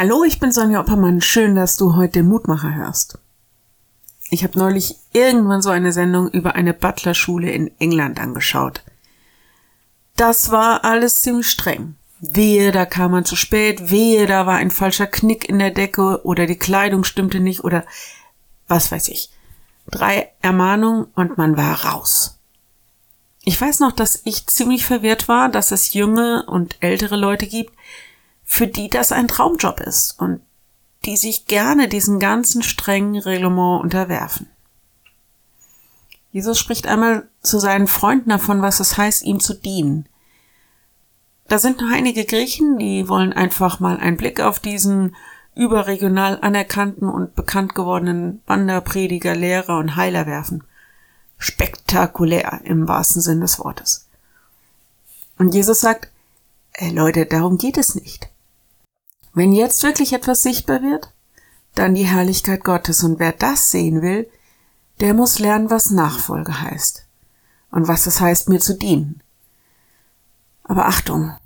Hallo, ich bin Sonja Oppermann. Schön, dass du heute den Mutmacher hörst. Ich habe neulich irgendwann so eine Sendung über eine Butlerschule in England angeschaut. Das war alles ziemlich streng. Wehe, da kam man zu spät, wehe, da war ein falscher Knick in der Decke oder die Kleidung stimmte nicht oder was weiß ich. Drei Ermahnungen und man war raus. Ich weiß noch, dass ich ziemlich verwirrt war, dass es junge und ältere Leute gibt, für die das ein Traumjob ist und die sich gerne diesen ganzen strengen Reglement unterwerfen. Jesus spricht einmal zu seinen Freunden davon, was es heißt, ihm zu dienen. Da sind noch einige Griechen, die wollen einfach mal einen Blick auf diesen überregional anerkannten und bekannt gewordenen Wanderprediger, Lehrer und Heiler werfen. Spektakulär im wahrsten Sinn des Wortes. Und Jesus sagt, Leute, darum geht es nicht. Wenn jetzt wirklich etwas sichtbar wird, dann die Herrlichkeit Gottes. Und wer das sehen will, der muss lernen, was Nachfolge heißt und was es heißt, mir zu dienen. Aber Achtung,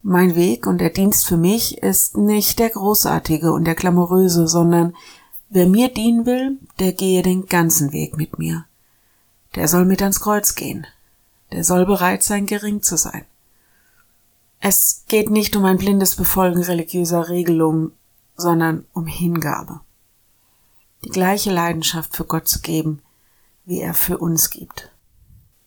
mein Weg und der Dienst für mich ist nicht der großartige und der glamouröse, sondern wer mir dienen will, der gehe den ganzen Weg mit mir. Der soll mit ans Kreuz gehen. Der soll bereit sein, gering zu sein. Es geht nicht um ein blindes Befolgen religiöser Regelungen, sondern um Hingabe. Die gleiche Leidenschaft für Gott zu geben, wie er für uns gibt.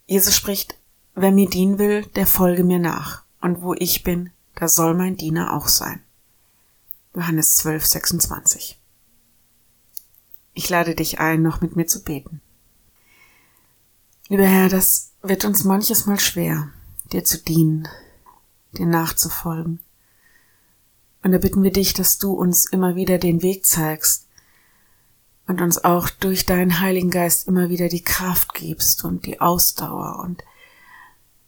Jesus spricht, wer mir dienen will, der folge mir nach, und wo ich bin, da soll mein Diener auch sein. Johannes 12, 26. Ich lade dich ein, noch mit mir zu beten. Lieber Herr, das wird uns manches Mal schwer, dir zu dienen, dir nachzufolgen. Und da bitten wir dich, dass du uns immer wieder den Weg zeigst und uns auch durch deinen Heiligen Geist immer wieder die Kraft gibst und die Ausdauer und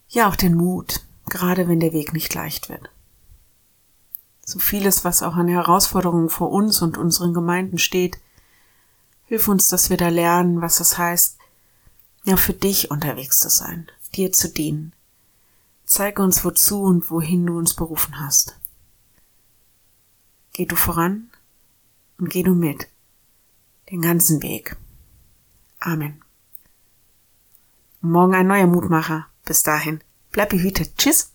ja auch den Mut, gerade wenn der Weg nicht leicht wird. So vieles, was auch an Herausforderungen vor uns und unseren Gemeinden steht, hilf uns, dass wir da lernen, was es heißt, ja für dich unterwegs zu sein, dir zu dienen, Zeig uns wozu und wohin du uns berufen hast. Geh du voran und geh du mit. Den ganzen Weg. Amen. Morgen ein neuer Mutmacher. Bis dahin. Bleib behütet. Tschüss.